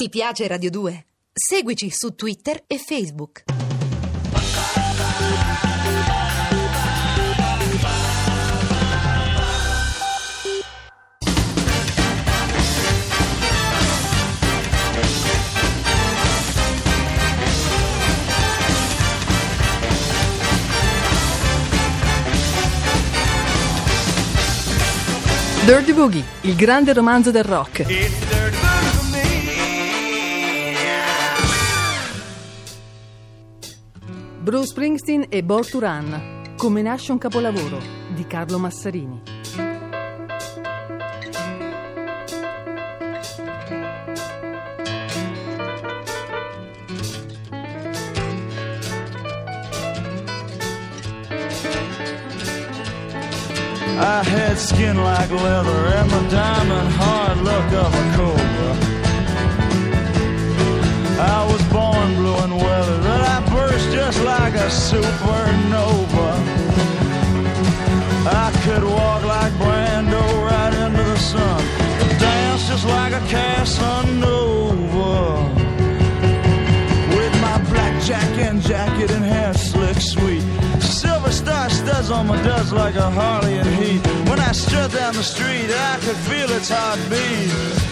Ti piace Radio 2? Seguici su Twitter e Facebook. Dirty Boogie, il grande romanzo del rock. Bruce Springsteen e Born to come nasce un capolavoro di Carlo Massarini. I had skin like leather and the diamond hard look of a cobra. Supernova. I could walk like Brando right into the sun, dance just like a Casanova. With my blackjack and jacket and hair slick sweet. Silver star studs on my duds like a Harley in heat. When I strut down the street, I could feel its heartbeat.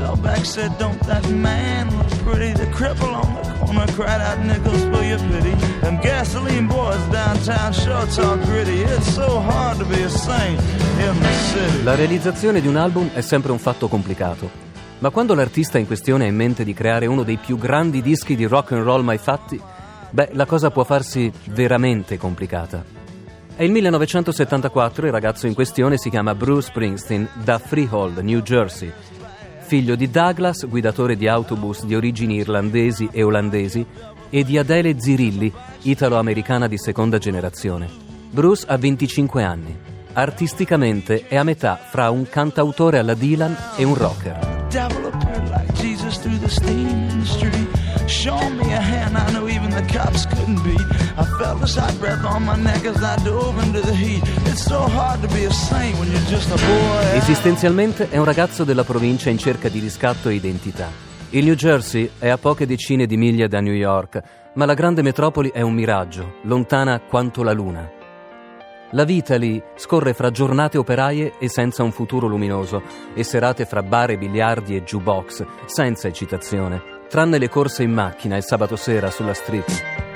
Sisters fell back, said, Don't that man look pretty? The cripple on the corner cried out, Nickels for your pity. Them gasoline boys downtown sure talk gritty. It's so hard to be a saint in the city. La realizzazione di un album è sempre un fatto complicato, ma quando l'artista in questione ha in mente di creare uno dei più grandi dischi di rock and roll mai fatti, beh, la cosa può farsi veramente complicata. È il 1974, il ragazzo in questione si chiama Bruce Springsteen da Freehold, New Jersey. Figlio di Douglas, guidatore di autobus di origini irlandesi e olandesi, e di Adele Zirilli, italo-americana di seconda generazione. Bruce ha 25 anni. Artisticamente è a metà fra un cantautore alla Dylan e un rocker. The cops couldn't beat. I felt his hot breath on my neck as I dove into the heat. It's so hard to be a saint when you're just a boy. Esistenzialmente è un ragazzo della provincia in cerca di riscatto e identità. Il New Jersey è a poche decine di miglia da New York, ma la grande metropoli è un miraggio, lontana quanto la luna. La vita lì scorre fra giornate operaie e senza un futuro luminoso, e serate fra bar e biliardi e jukebox, senza eccitazione, tranne le corse in macchina il sabato sera sulla strip.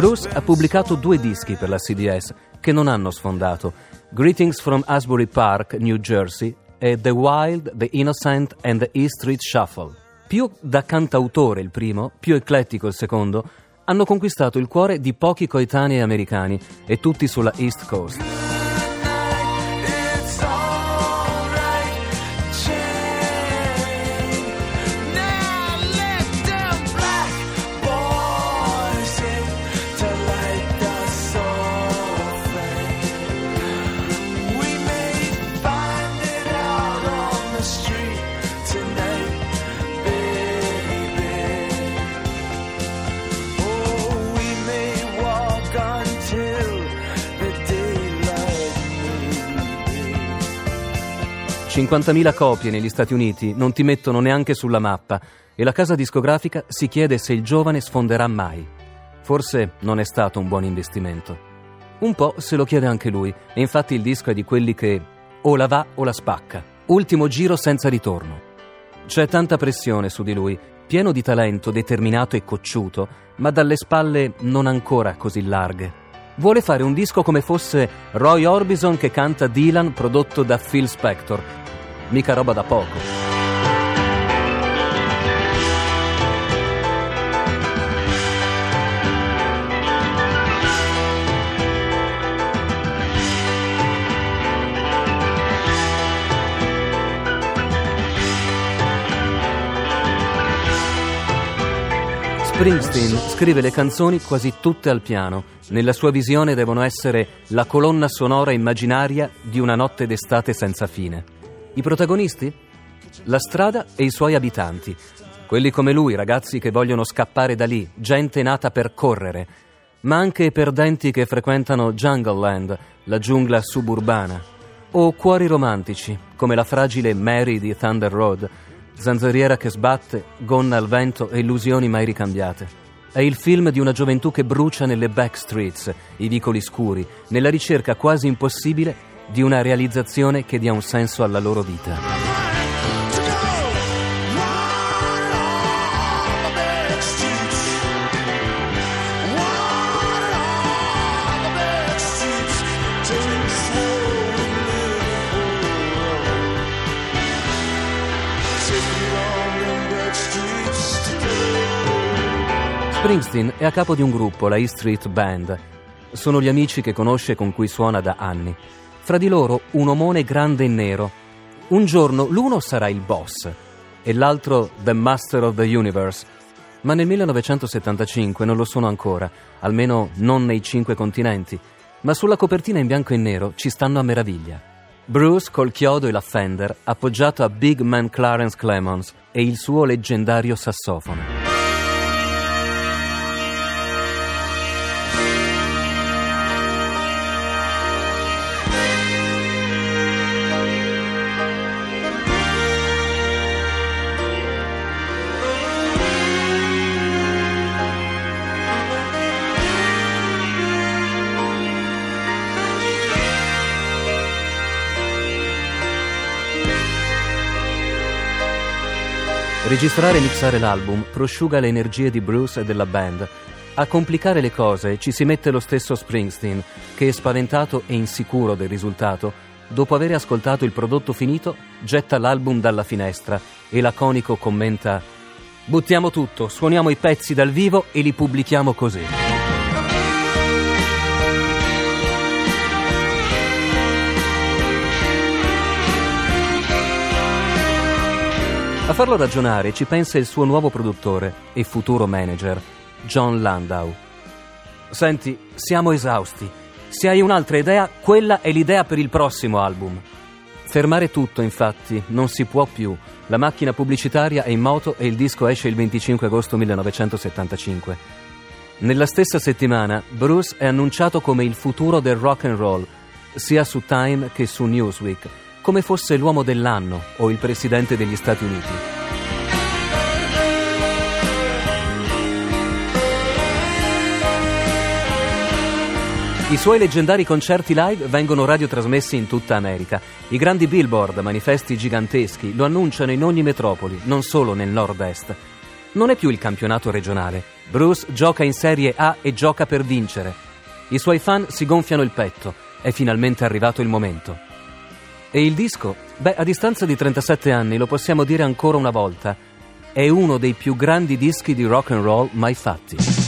Bruce ha pubblicato due dischi per la CDS che non hanno sfondato: Greetings from Asbury Park, New Jersey e The Wild, The Innocent and the E Street Shuffle. Più da cantautore il primo, più eclettico il secondo, hanno conquistato il cuore di pochi coetanei americani e tutti sulla East Coast. 50.000 copie negli Stati Uniti non ti mettono neanche sulla mappa e la casa discografica si chiede se il giovane sfonderà mai. Forse non è stato un buon investimento. Un po' se lo chiede anche lui e infatti il disco è di quelli che o la va o la spacca. Ultimo giro senza ritorno. C'è tanta pressione su di lui, pieno di talento, determinato e cocciuto, ma dalle spalle non ancora così larghe. Vuole fare un disco come fosse Roy Orbison che canta Dylan prodotto da Phil Spector. Mica roba da poco. Springsteen scrive le canzoni quasi tutte al piano. Nella sua visione devono essere la colonna sonora immaginaria di una notte d'estate senza fine. I protagonisti? La strada e i suoi abitanti. Quelli come lui, ragazzi che vogliono scappare da lì, gente nata per correre, ma anche perdenti che frequentano Jungle Land, la giungla suburbana. O cuori romantici, come la fragile Mary di Thunder Road, zanzariera che sbatte, gonna al vento e illusioni mai ricambiate. È il film di una gioventù che brucia nelle back streets, i vicoli scuri, nella ricerca quasi impossibile di una realizzazione che dia un senso alla loro vita. Springsteen è a capo di un gruppo, la E Street Band. Sono gli amici che conosce con cui suona da anni. Fra di loro un omone grande e nero. Un giorno l'uno sarà il boss e l'altro The Master of the Universe. Ma nel 1975 non lo sono ancora, almeno non nei cinque continenti. Ma sulla copertina in bianco e nero ci stanno a meraviglia. Bruce col chiodo e la Fender appoggiato a Big Man Clarence Clemons e il suo leggendario sassofono. Registrare e mixare l'album prosciuga le energie di Bruce e della band. A complicare le cose ci si mette lo stesso Springsteen, che spaventato e insicuro del risultato, dopo aver ascoltato il prodotto finito, getta l'album dalla finestra e laconico commenta Buttiamo tutto, suoniamo i pezzi dal vivo e li pubblichiamo così. A farlo ragionare ci pensa il suo nuovo produttore e futuro manager, John Landau. Senti, siamo esausti. Se hai un'altra idea, quella è l'idea per il prossimo album. Fermare tutto, infatti, non si può più. La macchina pubblicitaria è in moto e il disco esce il 25 agosto 1975. Nella stessa settimana, Bruce è annunciato come il futuro del rock and roll, sia su Time che su Newsweek come fosse l'uomo dell'anno o il presidente degli Stati Uniti. I suoi leggendari concerti live vengono radiotrasmessi in tutta America. I grandi billboard, manifesti giganteschi, lo annunciano in ogni metropoli, non solo nel nord-est. Non è più il campionato regionale. Bruce gioca in Serie A e gioca per vincere. I suoi fan si gonfiano il petto. È finalmente arrivato il momento. E il disco? Beh, a distanza di 37 anni lo possiamo dire ancora una volta. È uno dei più grandi dischi di rock and roll mai fatti.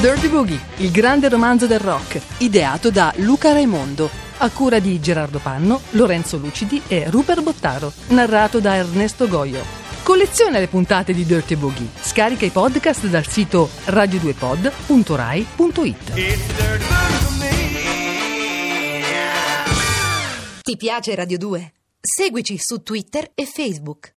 Boogie, il grande romanzo del rock, ideato da Luca Raimondo, a cura di Gerardo Panno, Lorenzo Lucidi e Rupert Bottaro, narrato da Ernesto Goio. Colleziona le puntate di Dirty Boogie. Scarica i podcast dal sito radio2pod.rai.it. Ti piace Radio 2? Seguici su Twitter e Facebook.